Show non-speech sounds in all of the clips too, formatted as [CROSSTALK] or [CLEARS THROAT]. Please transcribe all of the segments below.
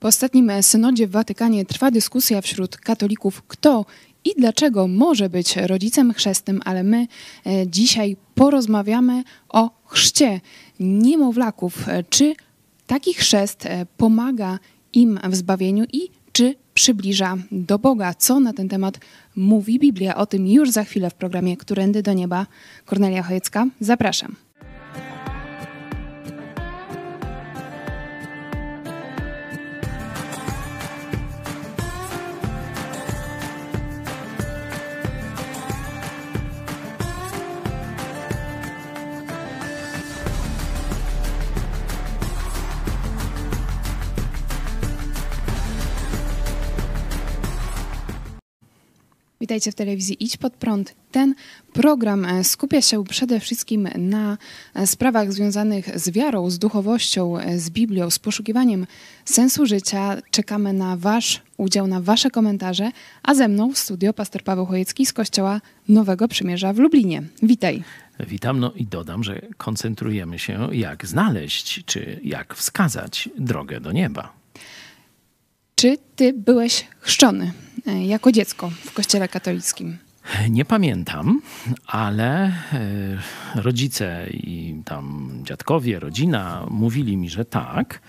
Po ostatnim synodzie w Watykanie trwa dyskusja wśród katolików, kto i dlaczego może być rodzicem chrzestnym, ale my e, dzisiaj porozmawiamy o chrzcie niemowlaków. Czy taki chrzest e, pomaga im w zbawieniu i czy przybliża do Boga? Co na ten temat mówi Biblia? O tym już za chwilę w programie Którędy do Nieba. Kornelia Chojecka, zapraszam. Witajcie w telewizji Idź Pod Prąd. Ten program e, skupia się przede wszystkim na e, sprawach związanych z wiarą, z duchowością, e, z Biblią, z poszukiwaniem sensu życia. Czekamy na Wasz udział, na Wasze komentarze, a ze mną w studio pastor Paweł Chojecki z Kościoła Nowego Przymierza w Lublinie. Witaj. Witam, no i dodam, że koncentrujemy się, jak znaleźć, czy jak wskazać drogę do nieba. Czy ty byłeś chrzczony jako dziecko w kościele katolickim? Nie pamiętam, ale e, rodzice i tam dziadkowie, rodzina mówili mi, że tak.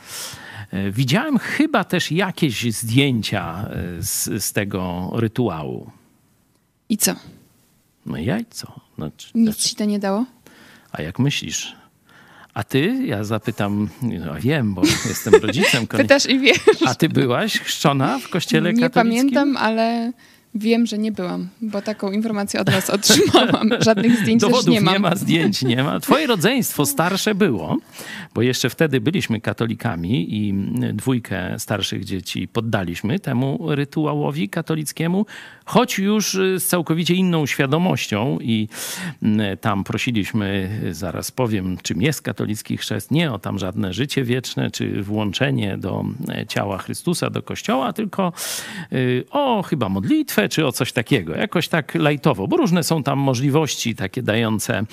E, widziałem chyba też jakieś zdjęcia z, z tego rytuału. I co? No jajco. Znaczy, Nic ci to nie dało? A jak myślisz? A ty? Ja zapytam, no wiem, bo jestem rodzicem. [LAUGHS] Pytasz i wiesz. A ty byłaś chrzczona w kościele nie katolickim? Nie pamiętam, ale wiem, że nie byłam, bo taką informację od was [LAUGHS] otrzymałam. Żadnych zdjęć Dowodów też nie mam. nie ma, zdjęć nie ma. Twoje rodzeństwo starsze było, bo jeszcze wtedy byliśmy katolikami i dwójkę starszych dzieci poddaliśmy temu rytuałowi katolickiemu choć już z całkowicie inną świadomością i mm, tam prosiliśmy, zaraz powiem, czym jest katolicki chrzest, nie o tam żadne życie wieczne, czy włączenie do e, ciała Chrystusa, do kościoła, tylko y, o chyba modlitwę, czy o coś takiego, jakoś tak lajtowo, bo różne są tam możliwości takie dające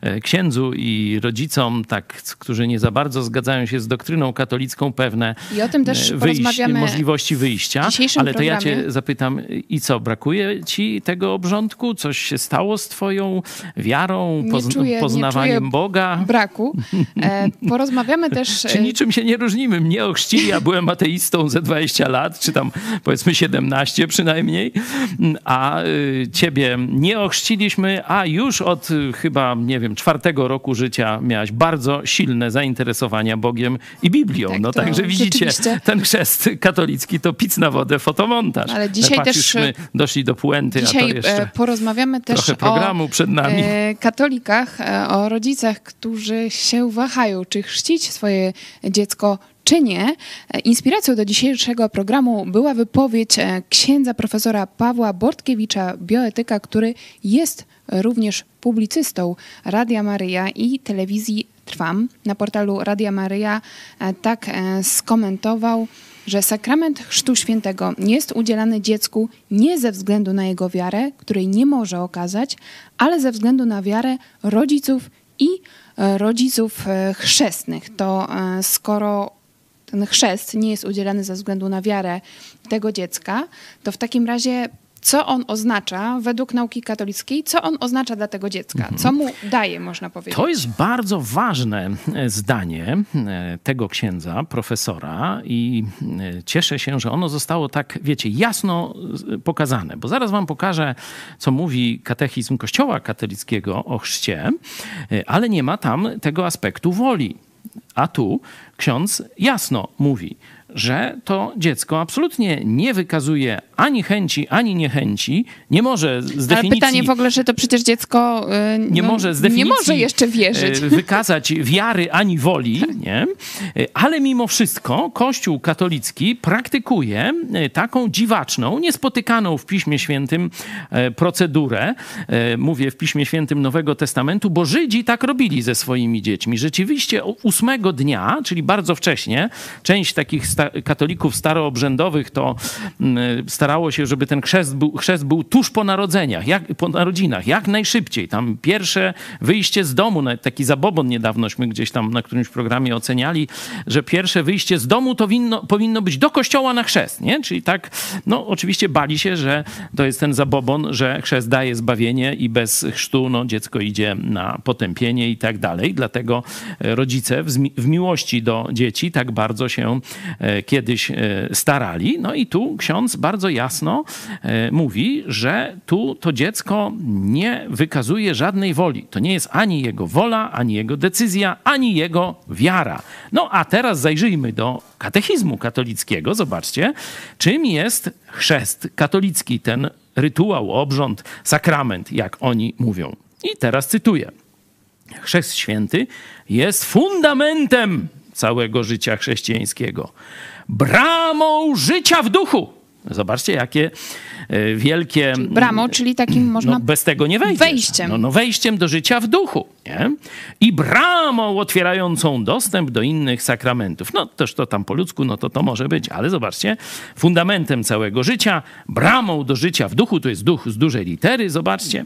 e, księdzu i rodzicom, tak, którzy nie za bardzo zgadzają się z doktryną katolicką, pewne I o tym też e, wyjść, możliwości wyjścia. Ale to ja cię zapytam, i co, brakuje ci tego obrządku? Coś się stało z twoją wiarą, pozn czuję, poznawaniem Boga? Braku. E, porozmawiamy [LAUGHS] też... czy e, niczym się nie różnimy? Mnie ochrzcili, ja byłem ateistą ze 20 lat, czy tam powiedzmy 17 przynajmniej, a y, ciebie nie ochrzciliśmy, a już od y, chyba, nie wiem, czwartego roku życia miałaś bardzo silne zainteresowania Bogiem i Biblią. Tak, no także widzicie, ten chrzest katolicki to pic na wodę, fotomontaż. Ale dzisiaj też doszli do puenty, Dzisiaj a to jeszcze porozmawiamy też programu o przed nami. Katolikach, o rodzicach, którzy się wahają, czy chrzcić swoje dziecko czy nie. Inspiracją do dzisiejszego programu była wypowiedź księdza profesora Pawła Bortkiewicza, bioetyka, który jest również publicystą Radia Maryja i telewizji Trwam. Na portalu Radia Maryja tak skomentował że sakrament Chrztu Świętego jest udzielany dziecku nie ze względu na jego wiarę, której nie może okazać, ale ze względu na wiarę rodziców i e, rodziców e, chrzestnych. To e, skoro ten chrzest nie jest udzielany ze względu na wiarę tego dziecka, to w takim razie co on oznacza według nauki katolickiej, co on oznacza dla tego dziecka, mhm. co mu daje, można powiedzieć. To jest bardzo ważne e, zdanie e, tego księdza, profesora i e, cieszę się, że ono zostało tak, wiecie, jasno pokazane, bo zaraz wam pokażę, co mówi katechizm Kościoła katolickiego o chrzcie, ale nie ma tam tego aspektu woli. A tu ksiądz jasno mówi, że to dziecko absolutnie nie wykazuje ani chęci, ani niechęci, nie może z definicji... Ale pytanie w ogóle, że to przecież dziecko yy, nie, no, może z definicji, nie może jeszcze wierzyć. Yy, wykazać wiary ani woli, tak. nie? Ale mimo wszystko Kościół katolicki praktykuje taką dziwaczną, niespotykaną w Piśmie Świętym procedurę, mówię w Piśmie Świętym Nowego Testamentu, bo Żydzi tak robili ze swoimi dziećmi. Rzeczywiście ósmego dnia, czyli bardzo wcześnie, część takich sta katolików staroobrzędowych to stara starało się, żeby ten chrzest był, chrzest był tuż po narodzeniach, jak, po narodzinach, jak najszybciej. Tam pierwsze wyjście z domu, taki zabobon niedawnośmy gdzieś tam na którymś programie oceniali, że pierwsze wyjście z domu to winno, powinno być do kościoła na chrzest, nie? Czyli tak, no oczywiście bali się, że to jest ten zabobon, że chrzest daje zbawienie i bez chrztu no, dziecko idzie na potępienie i tak dalej. Dlatego e, rodzice w, w miłości do dzieci tak bardzo się e, kiedyś e, starali. No i tu ksiądz bardzo jasno mówi, że tu to dziecko nie wykazuje żadnej woli. To nie jest ani jego wola, ani jego decyzja, ani jego wiara. No a teraz zajrzyjmy do katechizmu katolickiego. Zobaczcie, czym jest chrzest katolicki, ten rytuał, obrząd, sakrament, jak oni mówią. I teraz cytuję. Chrzest święty jest fundamentem całego życia chrześcijańskiego, bramą życia w duchu. Zobaczcie, jakie e, wielkie. Czyli bramą, czyli takim można. No, bez tego nie wejdziesz. Wejściem. No, no, wejściem do życia w duchu. Nie? I bramą otwierającą dostęp do innych sakramentów. No też to tam po ludzku, no to to może być, ale zobaczcie, fundamentem całego życia, bramą do życia w duchu, to jest duch z dużej litery, zobaczcie,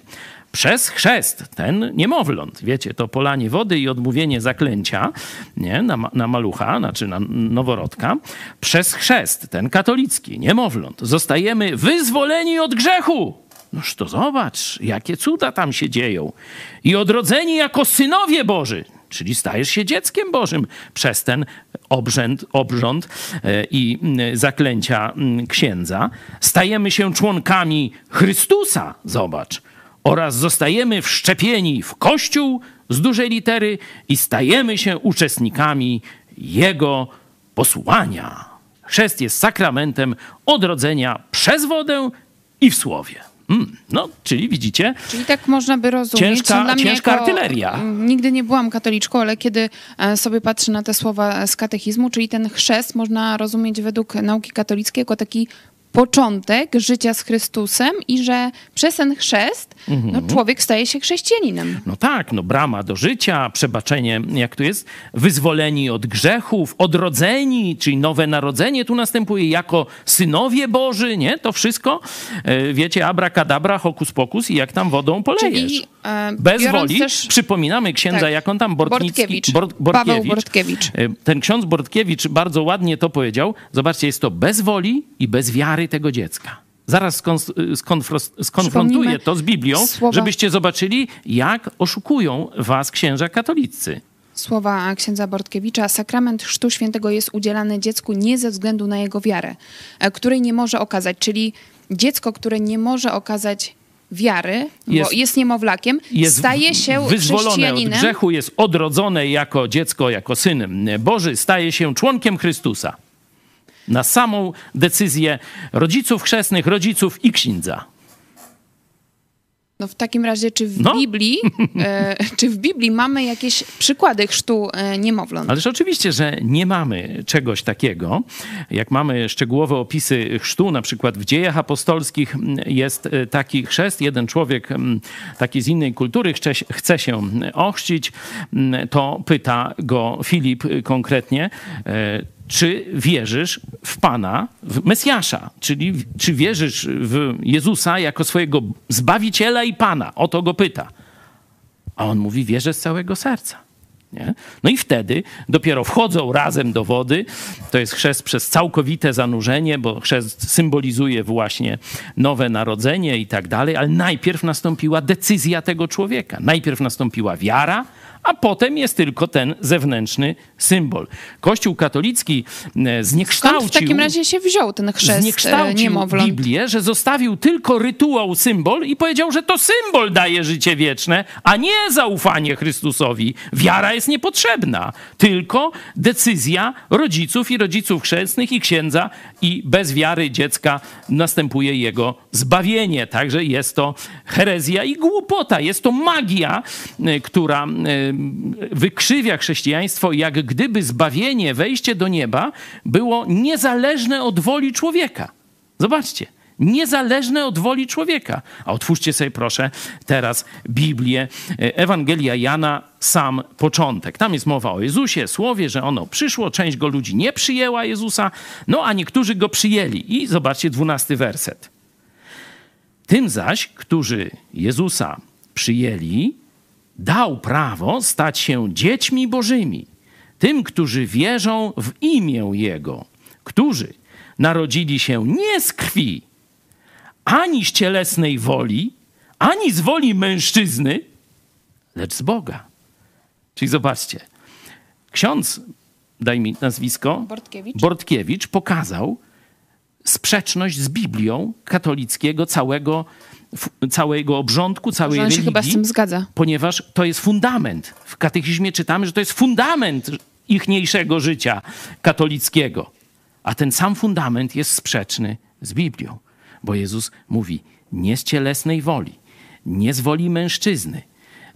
przez chrzest, ten niemowląt, wiecie, to polanie wody i odmówienie zaklęcia nie, na, na malucha, znaczy na noworodka, przez chrzest, ten katolicki, niemowląt, zostajemy wyzwoleni od grzechu. Noż to zobacz, jakie cuda tam się dzieją. I odrodzeni jako synowie Boży, czyli stajesz się dzieckiem Bożym przez ten obrzęd, obrząd e, i zaklęcia księdza. Stajemy się członkami Chrystusa, zobacz oraz zostajemy wszczepieni w Kościół z dużej litery i stajemy się uczestnikami Jego posłania. Chrzest jest sakramentem odrodzenia przez wodę i w słowie. Mm, no, czyli widzicie. Czyli tak można by rozumieć. Ciężka, dla ciężka jako, artyleria. Nigdy nie byłam katoliczką, ale kiedy e, sobie patrzę na te słowa z katechizmu, czyli ten chrzest można rozumieć według nauki katolickiej jako taki początek życia z Chrystusem i że przez ten chrzest mhm. no, człowiek staje się chrześcijaninem. No tak, no brama do życia, przebaczenie, jak to jest, wyzwoleni od grzechów, odrodzeni, czyli nowe narodzenie tu następuje jako synowie Boży, nie? To wszystko, e, wiecie, abracadabra, hokus pokus i jak tam wodą polejesz. Czyli, e, Bez woli. Też... Przypominamy księdza, tak, jak on tam, Bortnicki, Bortkiewicz. Bort, Bortkiewicz. Paweł Bortkiewicz. E, ten ksiądz Bortkiewicz bardzo ładnie to powiedział. Zobaczcie, jest to bez woli i bez wiary tego dziecka. Zaraz skonfrontuję to z Biblią, słowa... żebyście zobaczyli, jak oszukują was księża katolicy. Słowa księdza Bortkiewicza. Sakrament Chrztu Świętego jest udzielany dziecku nie ze względu na jego wiarę, e, której nie może okazać. Czyli dziecko, które nie może okazać wiary, jest, bo jest niemowlakiem, jest staje się wyzwolone od grzechu, jest odrodzone jako dziecko, jako syn Boży, staje się członkiem Chrystusa na samą decyzję rodziców chrzestnych, rodziców i księdza. No w takim razie, czy w, no. Biblii, [LAUGHS] e, czy w Biblii mamy jakieś przykłady chrztu e, niemowląt? Ależ oczywiście, że nie mamy czegoś takiego. Jak mamy szczegółowe opisy chrztu, na przykład w dziejach apostolskich jest e, taki chrzest, jeden człowiek taki z innej kultury chce, chce się ochrzcić, to pyta go Filip konkretnie, czy wierzysz w Pana, w Mesjasza, czyli czy wierzysz w Jezusa jako swojego Zbawiciela i Pana. O to go pyta. A on mówi, wierzę z całego serca. Nie? No i wtedy dopiero wchodzą razem do wody. To jest chrzest przez całkowite zanurzenie, bo chrzest symbolizuje właśnie nowe narodzenie i tak dalej, ale najpierw nastąpiła decyzja tego człowieka. Najpierw nastąpiła wiara, a potem jest tylko ten zewnętrzny symbol. Kościół katolicki e, zniekształcił... Skąd w takim razie się wziął ten chrzest e, zniekształcił niemowląt? Biblię, że zostawił tylko rytuał, symbol i powiedział, że to symbol daje życie wieczne, a nie zaufanie Chrystusowi. Wiara jest niepotrzebna, tylko decyzja rodziców i rodziców chrzestnych i księdza i bez wiary dziecka następuje jego zbawienie. Także jest to herezja i głupota, jest to magia, e, która wykrzywia chrześcijaństwo, jak gdyby zbawienie, wejście do nieba było niezależne od woli człowieka. Zobaczcie, niezależne od woli człowieka. A otwórzcie sobie proszę teraz Biblię, e, Ewangelia Jana, sam początek. Tam jest mowa o Jezusie, słowie, że ono przyszło, część go ludzi nie przyjęła Jezusa, no a niektórzy go przyjęli. I zobaczcie dwunasty werset. Tym zaś, którzy Jezusa przyjęli, dał prawo stać się dziećmi bożymi. Tym, którzy wierzą w imię Jego, którzy narodzili się nie z krwi, ani z cielesnej woli, ani z woli mężczyzny, lecz z Boga. Czyli zobaczcie, ksiądz, daj mi nazwisko, Bortkiewicz. Bortkiewicz pokazał sprzeczność z Biblią katolickiego całego, całego obrządku, całej religii chyba z tym zgadza. ponieważ to jest fundament. W katechizmie czytamy, że to jest fundament ichniejszego życia katolickiego. A ten sam fundament jest sprzeczny z Biblią, bo Jezus mówi nie z cielesnej woli, nie z woli mężczyzny,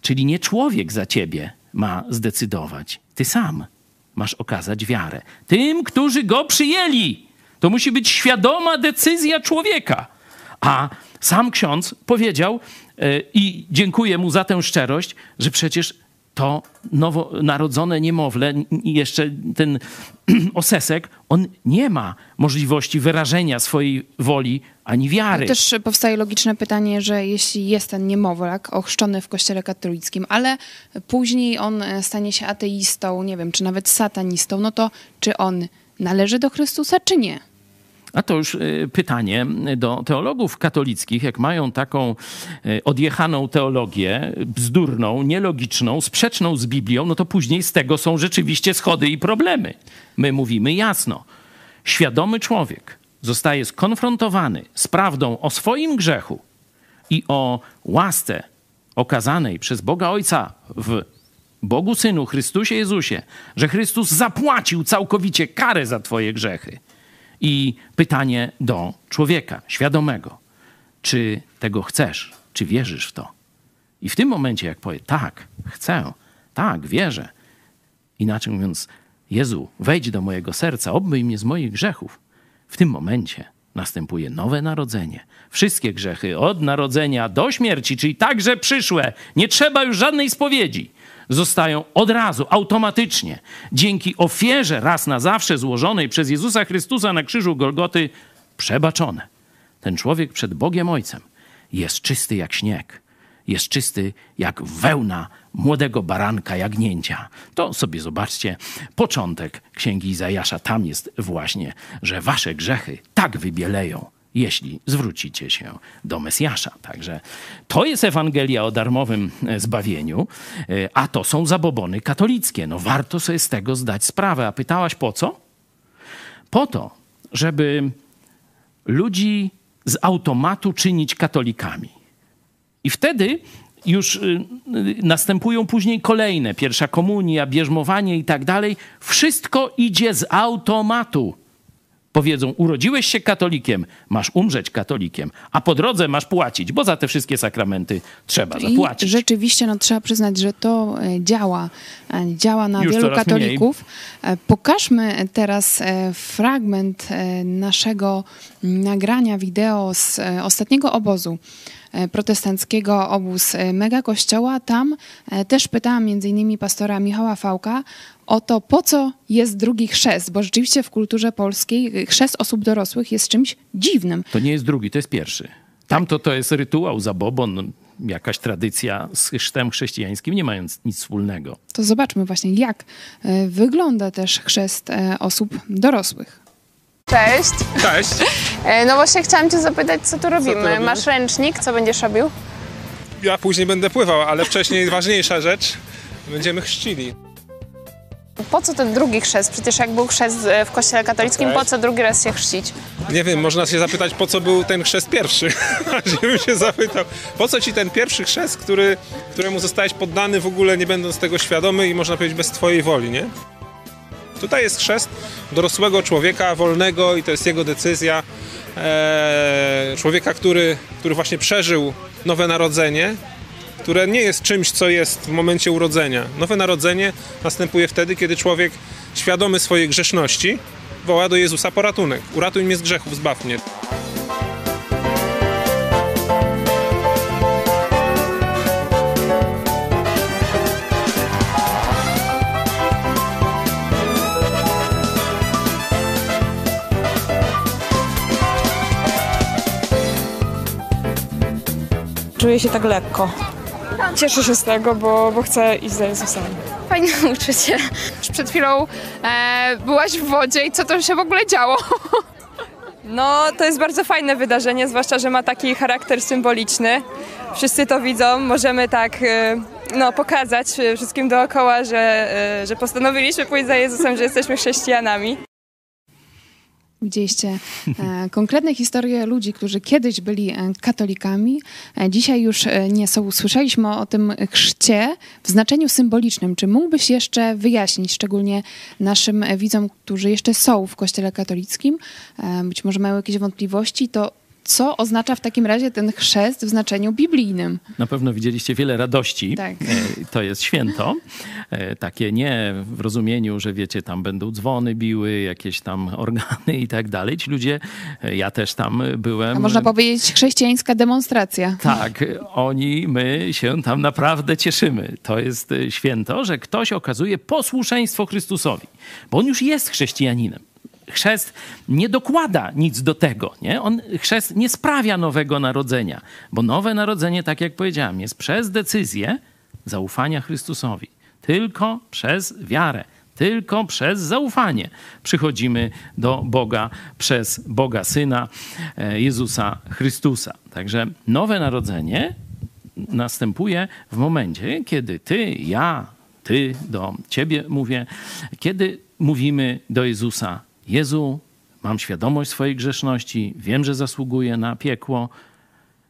czyli nie człowiek za ciebie ma zdecydować, ty sam masz okazać wiarę. Tym, którzy go przyjęli. To musi być świadoma decyzja człowieka. A sam ksiądz powiedział, e, i dziękuję mu za tę szczerość, że przecież to nowonarodzone niemowlę, jeszcze ten [CLEARS THROAT] osesek, on nie ma możliwości wyrażenia swojej woli ani wiary. Też powstaje logiczne pytanie, że jeśli jest ten niemowlak ochrzczony w kościele katolickim, ale później on e, stanie się ateistą, nie wiem, czy nawet satanistą, no to czy on należy do Chrystusa, czy nie? A to już y, pytanie do teologów katolickich, jak mają taką y, odjechaną teologię, bzdurną, nielogiczną, sprzeczną z Biblią, no to później z tego są rzeczywiście schody i problemy. My mówimy jasno. Świadomy człowiek zostaje skonfrontowany z prawdą o swoim grzechu i o łasce okazanej przez Boga Ojca w Bogu Synu, Chrystusie Jezusie, że Chrystus zapłacił całkowicie karę za Twoje grzechy. I pytanie do człowieka świadomego: czy tego chcesz, czy wierzysz w to? I w tym momencie, jak powie tak, chcę, tak, wierzę, inaczej mówiąc, Jezu, wejdź do mojego serca, obmyj mnie z moich grzechów, w tym momencie następuje nowe narodzenie. Wszystkie grzechy od narodzenia do śmierci, czyli także przyszłe, nie trzeba już żadnej spowiedzi, zostają od razu, automatycznie, dzięki ofierze raz na zawsze złożonej przez Jezusa Chrystusa na krzyżu Golgoty, przebaczone. Ten człowiek przed Bogiem Ojcem jest czysty jak śnieg, jest czysty jak wełna młodego baranka jagnięcia. To sobie zobaczcie, początek Księgi Izajasza, tam jest właśnie, że wasze grzechy tak wybieleją, jeśli zwrócicie się do Mesjasza. Także to jest Ewangelia o darmowym e, zbawieniu, e, a to są zabobony katolickie. No warto sobie z tego zdać sprawę. A pytałaś po co? Po to, żeby ludzi z automatu czynić katolikami. I wtedy już y, y, następują później kolejne, pierwsza komunia, bierzmowanie i tak dalej. Wszystko idzie z automatu. Powiedzą, urodziłeś się katolikiem, masz umrzeć katolikiem, a po drodze masz płacić, bo za te wszystkie sakramenty trzeba I zapłacić. rzeczywiście no, trzeba przyznać, że to e, działa. E, Działa na Już wielu katolików. E, Pokażmy teraz e, fragment naszego nagrania wideo z ostatniego obozu protestanckiego, obóz Mega Kościoła. Tam też pytałam między innymi pastora Michała Fałka o to, po co jest drugi chrzest, bo rzeczywiście w kulturze polskiej e, chrzest osób dorosłych jest czymś dziwnym. To nie jest drugi, to jest pierwszy. Tamto to jest rytuał, zabobon, jakaś tradycja z chrztem chrześcijańskim, nie mając nic wspólnego. To zobaczmy właśnie, jak e, wygląda też chrzest e, osób dorosłych. Cześć. Cześć. E, No właśnie chciałam cię zapytać, co tu robimy? robimy? Masz ręcznik, co będziesz robił? Ja później będę pływał, ale wcześniej ważniejsza rzecz. Będziemy chrzcili. Po co ten drugi chrzest? Przecież jak był chrzest e, w kościele katolickim, Okej. po co drugi raz się chrzcić? Nie wiem, można się zapytać, po co był ten chrzest pierwszy. [LAUGHS] Żebym się zapytał, po co ci ten pierwszy chrzest, który, któremu zostałeś poddany w ogóle nie będąc tego świadomy i można powiedzieć bez twojej woli, nie? Tutaj jest chrzest dorosłego człowieka, wolnego i to jest jego decyzja. Eee, człowieka, który, który właśnie przeżył nowe narodzenie, które nie jest czymś, co jest w momencie urodzenia. Nowe narodzenie następuje wtedy, kiedy człowiek świadomy swojej grzeszności woła do Jezusa po ratunek. Uratuj mnie z grzechów, zbaw mnie. Czuję się tak lekko. Cieszę się z tego, bo, bo chcę iść za Jezusem. Fajne [LAUGHS] uczucie. Przed chwilą e, byłaś w wodzie i co to się w ogóle działo? [LAUGHS] No, to jest bardzo fajne wydarzenie, zwłaszcza, że ma taki charakter symboliczny. Wszyscy to widzą, możemy tak e, no, pokazać wszystkim dookoła, że, e, że postanowiliśmy pójść za Jezusem, że jesteśmy chrześcijanami. Widzieliście e, konkretne historie ludzi, którzy kiedyś byli e, katolikami, e, dzisiaj już nie są. Słyszeliśmy o tym chrzcie w znaczeniu symbolicznym. Czy mógłbyś jeszcze wyjaśnić, szczególnie naszym widzom, którzy jeszcze są w Kościele katolickim, być może mają jakieś wątpliwości, to co oznacza w takim razie ten chrzest w znaczeniu biblijnym? Na pewno widzieliście wiele radości. Tak. E, To jest święto. E, Takie nie w rozumieniu, że wiecie, tam będą dzwony biły, jakieś tam organy i tak dalej. Ci ludzie, e, ja też tam byłem. A można powiedzieć chrześcijańska demonstracja. Tak, oni, my się tam naprawdę cieszymy. To jest święto, że ktoś okazuje posłuszeństwo Chrystusowi, bo on już jest chrześcijaninem. Chrzest nie dokłada nic do tego, nie? On, chrzest nie sprawia nowego narodzenia, bo nowe narodzenie, tak jak powiedziałem, jest przez decyzję zaufania Chrystusowi. Tylko przez wiarę, tylko przez zaufanie przychodzimy do Boga przez Boga Syna e, Jezusa Chrystusa. Także nowe narodzenie następuje w momencie, kiedy ty, ja, ty do ciebie mówię, kiedy mówimy do Jezusa: Jezu, mam świadomość swojej grzeszności, wiem, że zasługuję na piekło,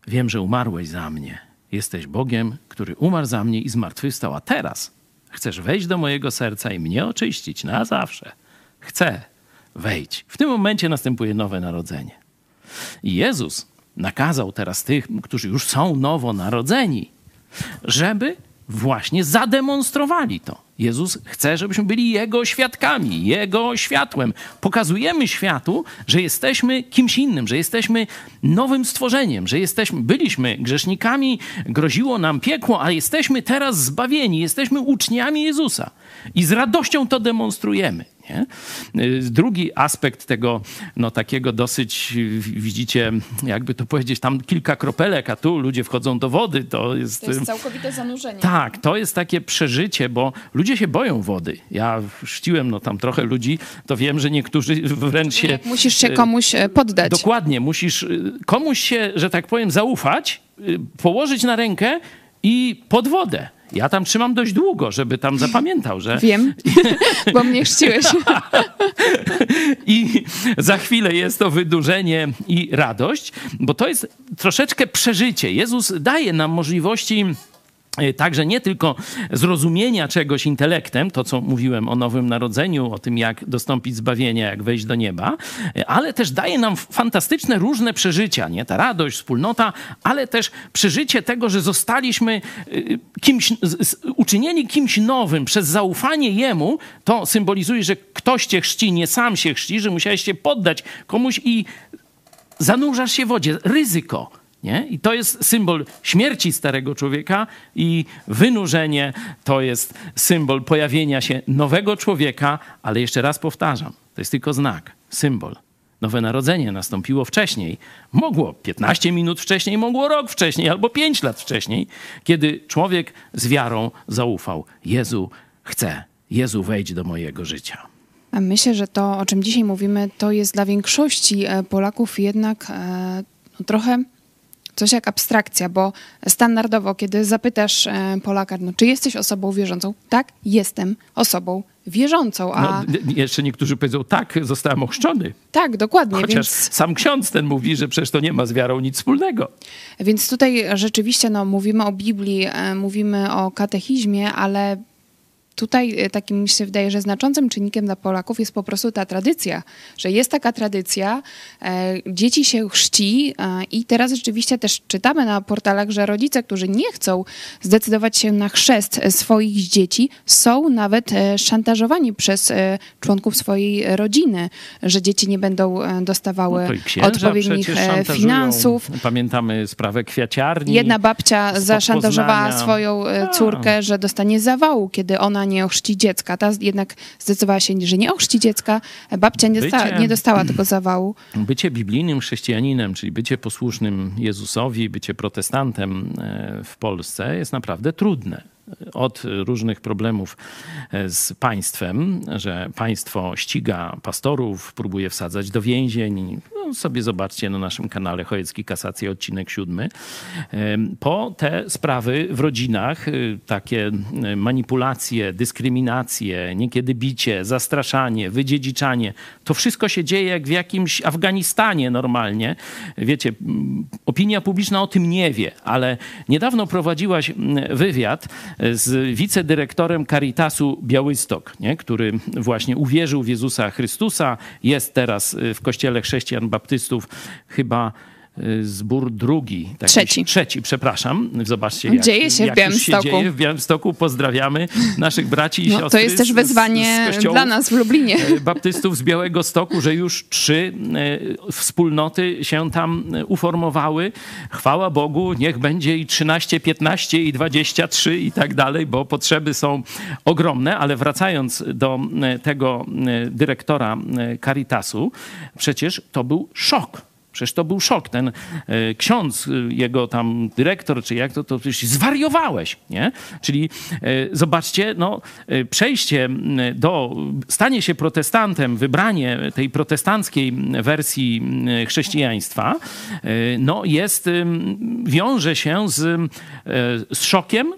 wiem, że umarłeś za mnie. Jesteś Bogiem, który umarł za mnie i zmartwychwstał, a teraz chcesz wejść do mojego serca i mnie oczyścić na zawsze. Chcę, wejdź. W tym momencie następuje nowe narodzenie. I Jezus nakazał teraz tych, którzy już są nowonarodzeni, żeby właśnie zademonstrowali to. Jezus chce, żebyśmy byli Jego świadkami, Jego światłem. Pokazujemy światu, że jesteśmy kimś innym, że jesteśmy nowym stworzeniem, że jesteśmy, byliśmy grzesznikami, groziło nam piekło, a jesteśmy teraz zbawieni, jesteśmy uczniami Jezusa. I z radością to demonstrujemy. Nie? Y, Drugi aspekt tego, no takiego dosyć, y, widzicie, jakby to powiedzieć, tam kilka kropelek, a tu ludzie wchodzą do wody, to jest... To jest całkowite zanurzenie. Tak, to jest takie przeżycie, bo ludzie się boją wody. Ja chrzciłem no, tam trochę ludzi, to wiem, że niektórzy wręcz się... Musisz się komuś e, poddać. Dokładnie, musisz y, komuś się, że tak powiem, zaufać, y, położyć na rękę i pod wodę. Ja tam trzymam dość długo, żeby tam zapamiętał, że Wiem, [LAUGHS] bo mnie chrzciłeś. i za chwilę jest to wydłużenie i radość, bo to jest troszeczkę przeżycie. Jezus daje nam możliwości. E, Także nie tylko zrozumienia czegoś intelektem, to co mówiłem o Nowym Narodzeniu, o tym jak dostąpić zbawienia, jak wejść do nieba, e, ale też daje nam fantastyczne różne przeżycia, nie? Ta radość, wspólnota, ale też przeżycie tego, że zostaliśmy y, kimś, uczynieni kimś nowym przez zaufanie Jemu, to symbolizuje, że ktoś cię chrzci, nie sam się chrzci, że musiałeś się poddać komuś i zanurzasz się w wodzie. Ryzyko. Nie? I to jest symbol śmierci starego człowieka i wynurzenie to jest symbol pojawienia się nowego człowieka, ale jeszcze raz powtarzam, to jest tylko znak, symbol. Nowe narodzenie nastąpiło wcześniej. Mogło 15 minut wcześniej, mogło rok wcześniej albo 5 lat wcześniej, kiedy człowiek z wiarą zaufał. Jezu, chcę. Jezu, wejdź do mojego życia. Myślę, że to, o czym dzisiaj mówimy, to jest dla większości e, Polaków jednak e, no, trochę coś jak abstrakcja, bo standardowo, kiedy zapytasz e, Polaka, no, czy jesteś osobą wierzącą? Tak, jestem osobą wierzącą. A No, jeszcze niektórzy powiedzą, tak, zostałem ochrzczony. tak, dokładnie. Chociaż Więc, sam ksiądz ten mówi, że przecież to nie ma z wiarą nic wspólnego. więc tutaj rzeczywiście no, mówimy o Biblii, e, mówimy o katechizmie, ale tutaj e, takim mi się wydaje, że znaczącym czynnikiem dla Polaków jest po prostu ta tradycja, że jest taka tradycja, e, dzieci się chrzci e, i teraz rzeczywiście też czytamy na portalach, że rodzice, którzy nie chcą zdecydować się na chrzest swoich dzieci, są nawet szantażowani przez członków swojej rodziny, że dzieci nie będą dostawały No odpowiednich finansów. Pamiętamy sprawę kwiaciarni. Jedna babcia zaszantażowała swoją córkę, że dostanie zawału, kiedy ona nie ochrzci dziecka. Ta jednak zdecydowała się, że nie ochrzci dziecka. Babcia nie, Bycie- nie dostała tego zawału. Bycie biblijnym chrześcijaninem, czyli bycie posłusznym Jezusowi, bycie protestantem e, w Polsce jest naprawdę trudne. Od różnych problemów e, z państwem, że państwo ściga pastorów, próbuje wsadzać do więzień. No, sobie zobaczcie na naszym kanale Chojecki Kasacja, odcinek siódmy. Po te sprawy w rodzinach, e, takie e, manipulacje, dyskryminacje, niekiedy bicie, zastraszanie, wydziedziczanie, to wszystko się dzieje jak w jakimś Afganistanie normalnie. Wiecie, opinia publiczna o tym nie wie, ale niedawno prowadziłaś wywiad z wicedyrektorem Caritasu Białystok, nie? który właśnie uwierzył w Jezusa Chrystusa, jest teraz y, w kościele chrześcijan baptystów chyba zbór drugi. taki- Trzeci. Trzeci, przepraszam. Zobaczcie, jak, Dzieje się w jak się Białymstoku. dzieje w Białymstoku. Pozdrawiamy naszych braci i No, siostry to jest też z- z- wezwanie z kościołów dla nas w Lublinie. e, baptystów z Białego Stoku, że już trzy e, wspólnoty się tam e, uformowały. Chwała Bogu, niech będzie i 13, 15 i 23 i tak dalej, bo potrzeby są ogromne, ale wracając do tego dyrektora Caritasu, przecież to był szok. Przecież to był szok. Ten e, ksiądz, e, jego tam dyrektor, czy jak to, to przecież zwariowałeś, nie? Czyli e, zobaczcie, no, przejście do, stanie się protestantem, wybranie tej protestanckiej wersji chrześcijaństwa, no jest, wiąże się z, z szokiem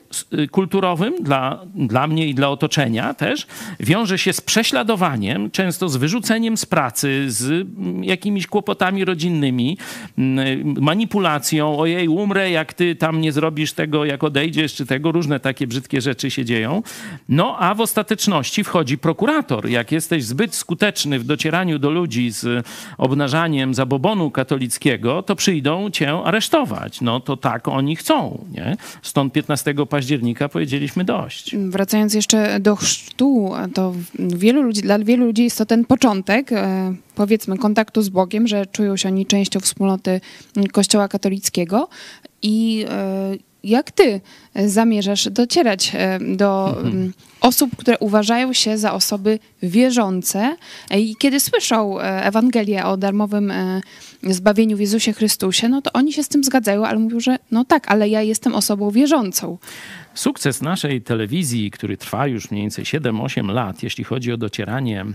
kulturowym dla, dla mnie i dla otoczenia też, wiąże się z prześladowaniem, często z wyrzuceniem z pracy, z jakimiś kłopotami rodzinnymi, mm, manipulacją, ojej, umrę, jak ty tam nie zrobisz tego, jak odejdziesz, czy tego, różne takie brzydkie rzeczy się dzieją. No a w ostateczności wchodzi prokurator. Jak jesteś zbyt skuteczny w docieraniu do ludzi z obnażaniem zabobonu katolickiego, to przyjdą cię aresztować. No to tak oni chcą, nie? Stąd 15 października powiedzieliśmy dość. Wracając jeszcze do chrztu, to wielu ludzi, dla wielu ludzi jest to ten początek, e, powiedzmy, kontaktu z Bogiem, że czują się oni częścią wspólnoty Kościoła katolickiego. I e, jak ty zamierzasz docierać e, do m, osób, które uważają się za osoby wierzące i kiedy słyszą e, Ewangelię o darmowym zbawieniu w Jezusie Chrystusie, no to oni się z tym zgadzają, ale mówią, że no tak, ale ja jestem osobą wierzącą. Sukces naszej telewizji, który trwa już mniej więcej 7-8 lat, jeśli chodzi o docieranie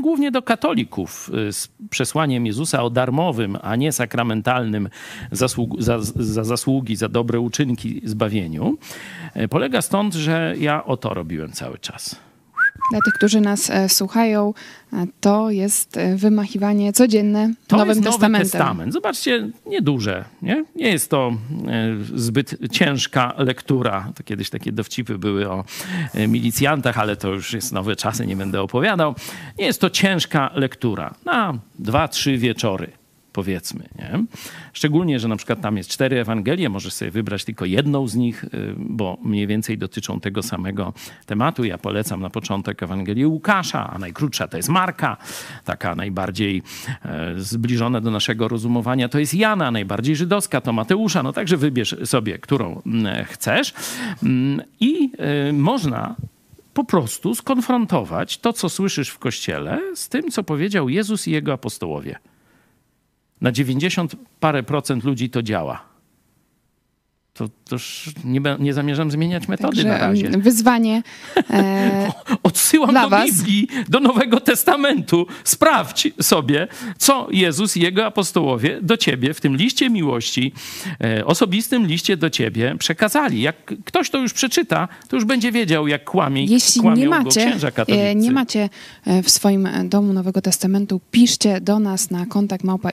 głównie do katolików y, z przesłaniem Jezusa o darmowym, a nie sakramentalnym zasług, za, za zasługi, za dobre uczynki zbawieniu, y, polega stąd, że ja o to robiłem cały czas. Dla tych, którzy nas e, słuchają, e, to jest e, wymachiwanie codzienne To Nowym jest Nowy Testamentem. Testament. Zobaczcie, nieduże. Nie? nie jest to zbyt ciężka lektura. To kiedyś takie dowcipy były o milicjantach, ale to już jest nowe czasy, nie będę opowiadał. Nie jest to ciężka lektura. Na dwa, trzy wieczory. Powiedzmy, nie? Szczególnie, że na przykład tam jest cztery Ewangelie, możesz sobie wybrać tylko jedną z nich, y, bo mniej więcej dotyczą tego samego tematu. Ja polecam na początek Ewangelię Łukasza, a najkrótsza to jest Marka, taka najbardziej e, zbliżona do naszego rozumowania to jest Jana, najbardziej żydowska to Mateusza. No także wybierz sobie, którą mm, chcesz. Mm, I y, można po prostu skonfrontować to, co słyszysz w kościele, z tym, co powiedział Jezus i jego apostołowie. Na 90 parę procent ludzi to działa. To też nie, nie zamierzam zmieniać metody na razie. Także wyzwanie. [LAUGHS] E, Odsyłam do was. Biblii, do Nowego Testamentu. Sprawdź sobie, co Jezus i jego apostołowie do ciebie w tym liście miłości, e, osobistym liście do ciebie przekazali. Jak ktoś to już przeczyta, to już będzie wiedział, jak kłamie, jeśli kłamią nie macie, e, nie macie e, w swoim e, domu Nowego Testamentu, piszcie do nas na kontakt małpa.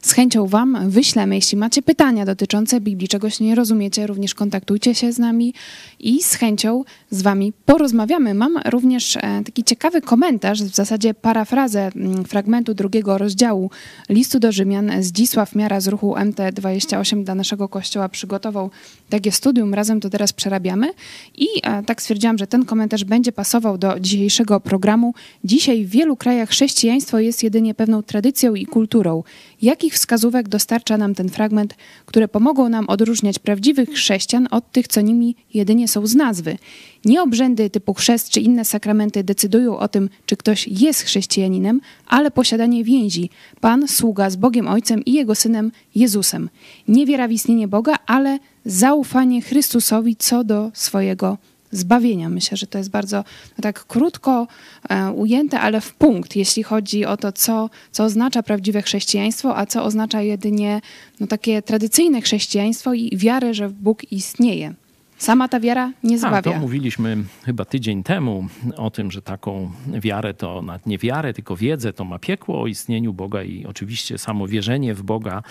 Z chęcią wam wyślemy. Jeśli macie pytania dotyczące Biblii, czegoś nie rozumiecie, również kontaktujcie się z nami i z chęcią z wami porozmawiamy. Mam również e, taki ciekawy komentarz, w zasadzie parafrazę mm, fragmentu drugiego rozdziału listu do Rzymian. Zdzisław Miara z ruchu MT28 dla naszego kościoła przygotował takie studium. Razem to teraz przerabiamy i e, tak stwierdziłam, że ten komentarz będzie pasował do dzisiejszego programu. Dzisiaj w wielu krajach chrześcijaństwo jest jedynie pewną tradycją i kulturą. Jakich wskazówek dostarcza nam ten fragment, które pomogą nam odróżniać prawdziwych chrześcijan od tych, co nimi jedynie są z nazwy. Nie obrzędy typu chrzest czy inne sakramenty decydują o tym, czy ktoś jest chrześcijaninem, ale posiadanie więzi. Pan, sługa z Bogiem Ojcem i Jego Synem Jezusem. Nie wiera w istnienie Boga, ale zaufanie Chrystusowi co do swojego zbawienia. Myślę, że to jest bardzo no tak krótko e, ujęte, ale w punkt, jeśli chodzi o to, co, co oznacza prawdziwe chrześcijaństwo, a co oznacza jedynie no, takie tradycyjne chrześcijaństwo i wiarę, że Bóg istnieje. Sama ta wiara nie zbawia. Tak, to mówiliśmy chyba tydzień temu o tym, że taką wiarę to nawet nie wiarę, tylko wiedzę to ma piekło o istnieniu Boga i oczywiście samo wierzenie w Boga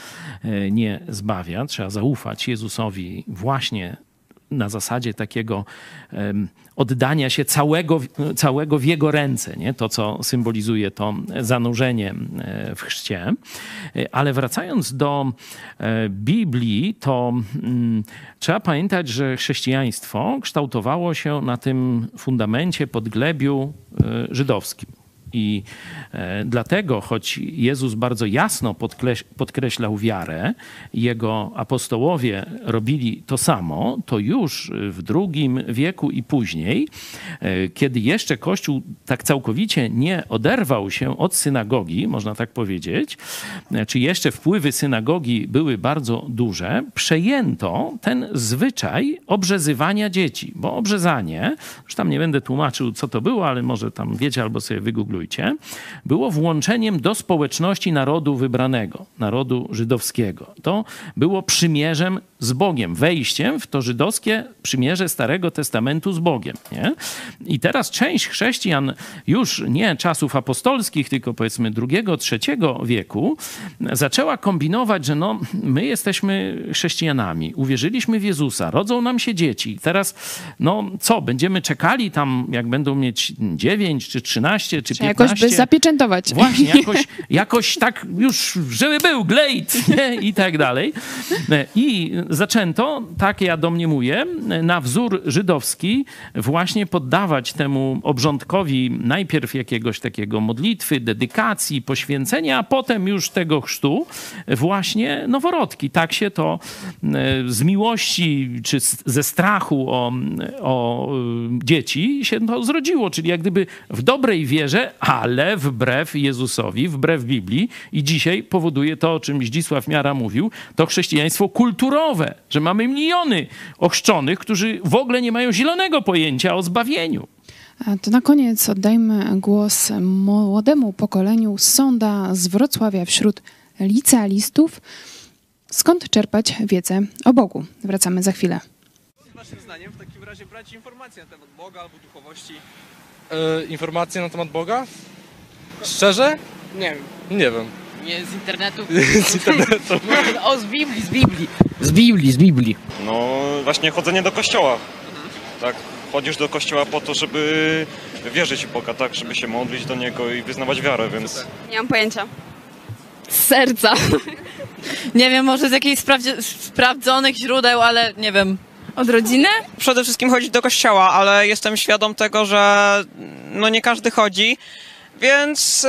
e, nie zbawia. Trzeba zaufać Jezusowi właśnie na zasadzie takiego oddania się całego, całego w jego ręce, nie? to co symbolizuje to zanurzenie e, w chrzcie. E, ale wracając do e, Biblii, to um, trzeba pamiętać, że chrześcijaństwo kształtowało się na tym fundamencie, podglebiu żydowskim. I e, dlatego, choć Jezus bardzo jasno podkreślał wiarę, jego apostołowie robili to samo, to już w drugim wieku i później, e, kiedy jeszcze Kościół tak całkowicie nie oderwał się od synagogi, można tak powiedzieć, e, czy jeszcze wpływy synagogi były bardzo duże, przejęto ten zwyczaj obrzezywania dzieci, bo obrzezanie, już tam nie będę tłumaczył, co to było, ale może tam wiecie albo sobie było włączeniem do społeczności narodu wybranego, narodu żydowskiego. To było przymierzem z Bogiem, wejściem w to żydowskie przymierze Starego Testamentu z Bogiem. Nie? I teraz część chrześcijan już nie czasów apostolskich, tylko powiedzmy drugiego, trzeciego wieku, zaczęła kombinować, że no, my jesteśmy chrześcijanami, uwierzyliśmy w Jezusa, rodzą nam się dzieci. Teraz, no co, będziemy czekali tam, jak będą mieć 9 czy 13 czy 15 jakoś by zapieczętować. Właśnie, [LAUGHS] jakoś, jakoś tak już, żeby był glejt [LAUGHS] nie? i tak dalej. I zaczęto, tak ja domniemuję, na wzór żydowski właśnie poddawać temu obrządkowi najpierw jakiegoś takiego modlitwy, dedykacji, poświęcenia, a potem już tego chrztu właśnie noworodki. Tak się to e, z miłości czy ze strachu o, o dzieci się to zrodziło, czyli jak gdyby w dobrej wierze ale wbrew Jezusowi, wbrew Biblii i dzisiaj powoduje to, o czym Zdzisław Miara mówił, to chrześcijaństwo kulturowe, że mamy miliony ochrzczonych, którzy w ogóle nie mają zielonego pojęcia o zbawieniu. To na koniec oddajmy głos młodemu pokoleniu z sonda z Wrocławia wśród licealistów. Skąd czerpać wiedzę o Bogu? Wracamy za chwilę. Waszym zdaniem w takim razie brać informacje na temat Boga albo duchowości e, informacje na temat Boga? Szczerze? Nie wiem. Nie wiem. Nie z internetu? [LAUGHS] Z internetu. [LAUGHS] o, z Biblii, z Biblii. Z Biblii, z Biblii. No właśnie chodzenie do kościoła. Tak, chodzisz do kościoła po to, żeby wierzyć w Boga, tak, żeby się modlić do Niego i wyznawać wiarę, więc... Nie mam pojęcia. Z serca. [LAUGHS] nie wiem, może z jakichś sprawdzi- sprawdzonych źródeł, ale nie wiem. Od rodziny? Przede wszystkim chodzić do kościoła, ale jestem świadom tego, że no nie każdy chodzi, więc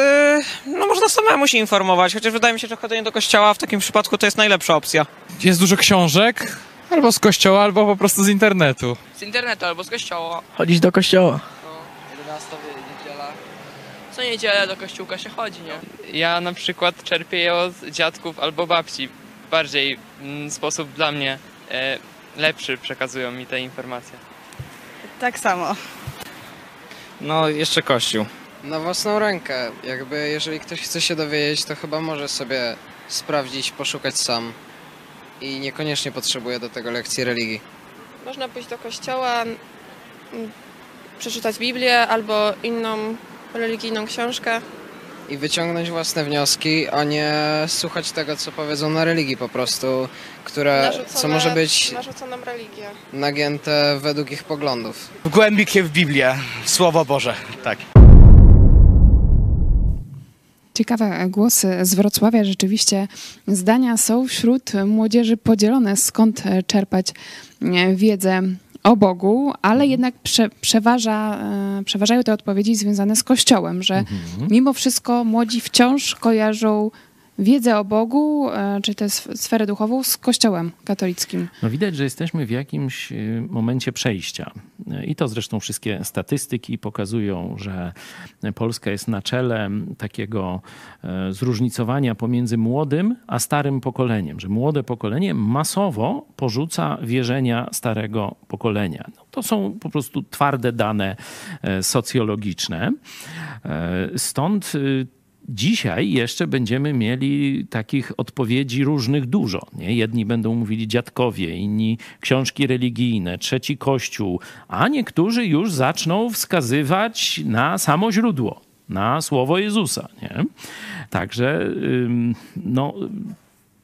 yy, no można samemu się informować, chociaż wydaje mi się, że chodzenie do kościoła w takim przypadku to jest najlepsza opcja. Jest dużo książek, albo z kościoła, albo po prostu z internetu. Z internetu albo z kościoła. Chodzić do kościoła. No, 11 niedziela. Co niedzielę do kościółka się chodzi, nie? Ja na przykład czerpię je od dziadków albo babci. Bardziej mm, sposób dla mnie e, lepszy przekazują mi te informacje. Tak samo. No, jeszcze kościół. Na własną rękę. Jakby jeżeli ktoś chce się dowiedzieć, to chyba może sobie sprawdzić, poszukać sam. I niekoniecznie potrzebuje do tego lekcji religii. Można pójść do kościoła, przeczytać Biblię albo inną religijną książkę. I wyciągnąć własne wnioski, a nie słuchać tego, co powiedzą na religii po prostu, które, Narzucone, co może być Narzuconą religię. nagięte według ich poglądów. Głębikie w Biblię, Słowo Boże, tak. Ciekawe głosy z Wrocławia. Rzeczywiście zdania są wśród młodzieży podzielone, skąd czerpać e, wiedzę o Bogu, ale jednak prze, przeważa, e, przeważają te odpowiedzi związane z Kościołem, że Mhm. mimo wszystko młodzi wciąż kojarzą wiedzę o Bogu, e, czy tę sf- sferę duchową z Kościołem katolickim? No widać, że jesteśmy w jakimś y, momencie przejścia. Y, I to zresztą wszystkie statystyki pokazują, że Polska jest na czele takiego e, zróżnicowania pomiędzy młodym a starym pokoleniem, że młode pokolenie masowo porzuca wierzenia starego pokolenia. No, to są po prostu twarde dane e, socjologiczne. E, Stąd y, Dzisiaj jeszcze będziemy mieli takich odpowiedzi różnych dużo. Nie? Jedni będą mówili dziadkowie, inni książki religijne, trzeci kościół, a niektórzy już zaczną wskazywać na samo źródło, na słowo Jezusa. Nie? Także no,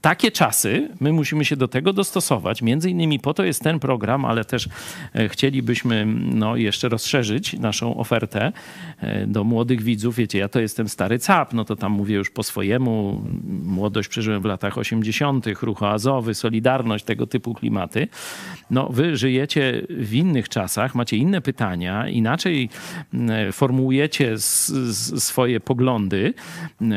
takie czasy, my musimy się do tego dostosować. Między innymi po to jest ten program, ale też e, chcielibyśmy no, jeszcze rozszerzyć naszą ofertę e, do młodych widzów. Wiecie, ja to jestem stary cap, no to tam mówię już po swojemu. Młodość przeżyłem w latach 80., ruch oazowy, Solidarność, tego typu klimaty. No, wy żyjecie w innych czasach, macie inne pytania, inaczej mm, formułujecie swoje poglądy.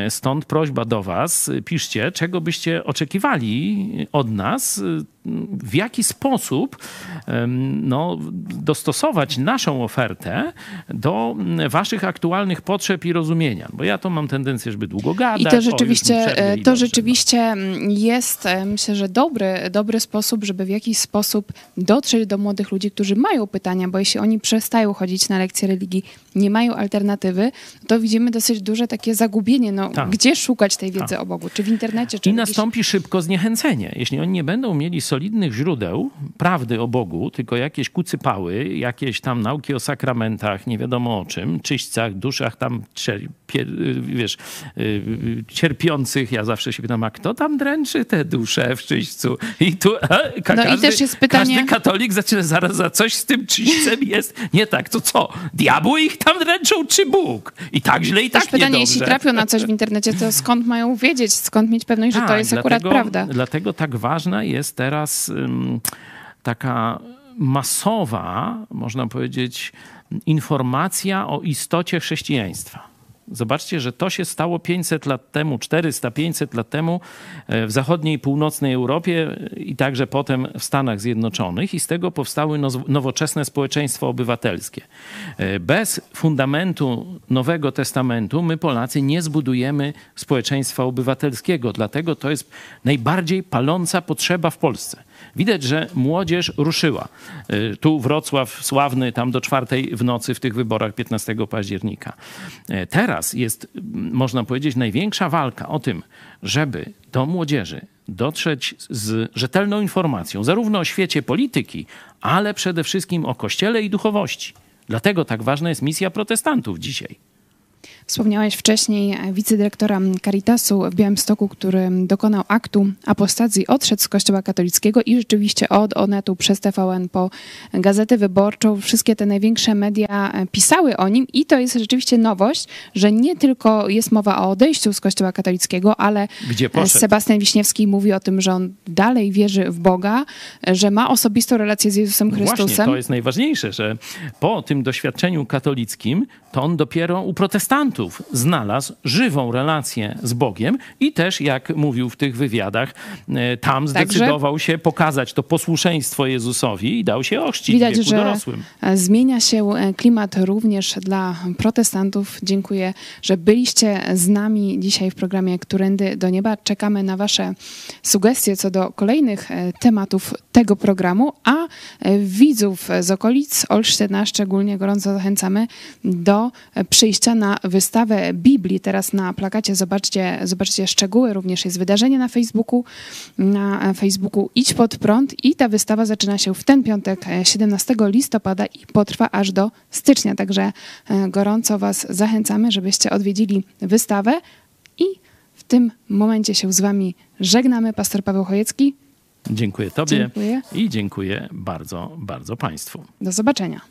Stąd prośba do was, piszcie, czego byście oczekiwali od nas, w jaki sposób no, dostosować naszą ofertę do waszych aktualnych potrzeb i rozumienia. Bo ja to mam tendencję, żeby długo gadać. I o, to rzeczywiście, przerwie e, to dobrze. rzeczywiście mm, jest, e, myślę, że dobry, dobry sposób, żeby w jakiś sposób dotrzeć do młodych ludzi, którzy mają pytania, bo jeśli oni przestają chodzić na lekcje religii, nie mają alternatywy, to widzimy dosyć duże takie zagubienie. No, Tak. Gdzie szukać tej wiedzy Tak. o Bogu? Czy w internecie, czy I nastąpi szybko zniechęcenie. Jeśli oni nie będą mieli solidnych źródeł prawdy o Bogu, tylko jakieś kucypały, jakieś tam nauki o sakramentach, nie wiadomo o czym, czyśćcach, duszach tam, pie- wiesz, y, cierpiących. Ja zawsze się pytam, a kto tam dręczy te dusze w czyśćcu? I tu e, ka- No i każdy, też jest pytanie- Każdy katolik zaczyna zaraz za coś z tym czyśćcem jest nie tak. To co? Diabły ich tam dręczą, czy Bóg? I tak źle, i Też tak pytanie, niedobrze. jeśli trafią na coś w internecie, to skąd mają wiedzieć, skąd mieć pewność, że to Tak, jest akurat dlatego, prawda? Dlatego tak ważna jest teraz ym, taka masowa, można powiedzieć, informacja o istocie chrześcijaństwa. Zobaczcie, że to się stało 500 lat temu, 400, 500 lat temu e, w zachodniej i północnej Europie e, i także potem w Stanach Zjednoczonych i z tego powstały nowoczesne społeczeństwo obywatelskie. E, Bez fundamentu Nowego Testamentu my Polacy nie zbudujemy społeczeństwa obywatelskiego, dlatego to jest najbardziej paląca potrzeba w Polsce. Widać, że młodzież ruszyła. Y, Tu Wrocław sławny, tam do czwartej w nocy w tych wyborach 15 października. Y, Teraz jest, m, można powiedzieć, największa walka o tym, żeby do młodzieży dotrzeć z rzetelną informacją, zarówno o świecie polityki, ale przede wszystkim o kościele i duchowości. Dlatego tak ważna jest misja protestantów dzisiaj. Wspomniałeś wcześniej wicedyrektora Caritasu w Białymstoku, który dokonał aktu apostazji, odszedł z kościoła katolickiego i rzeczywiście od Onetu przez TVN po Gazetę Wyborczą, wszystkie te największe media pisały o nim i to jest rzeczywiście nowość, że nie tylko jest mowa o odejściu z kościoła katolickiego, ale? Sebastian Wiśniewski mówi o tym, że on dalej wierzy w Boga, że ma osobistą relację z Jezusem Chrystusem. Właśnie, to jest najważniejsze, że po tym doświadczeniu katolickim, to on dopiero u protestantów znalazł żywą relację z Bogiem i też, jak mówił w tych wywiadach, e, tam Także- zdecydował się pokazać to posłuszeństwo Jezusowi i dał się ochrzcić Widać, wieku że dorosłym. e, zmienia się e, klimat również dla protestantów. Dziękuję, że byliście z nami dzisiaj w programie Którędy do Nieba. Czekamy na Wasze sugestie co do kolejnych tematów tego programu, a widzów z okolic Olsztyna szczególnie gorąco zachęcamy do przyjścia na wystawę Biblii. Teraz na plakacie zobaczcie, zobaczcie szczegóły. Również jest wydarzenie na Facebooku. Na e, Facebooku Idź pod prąd i ta wystawa zaczyna się w ten piątek e, 17 listopada i potrwa aż do stycznia. Także e, gorąco Was zachęcamy, żebyście odwiedzili wystawę i w tym momencie się z Wami żegnamy. Pastor Paweł Chojecki. Dziękuję Tobie Dziękuję. i dziękuję bardzo, bardzo Państwu. Do zobaczenia.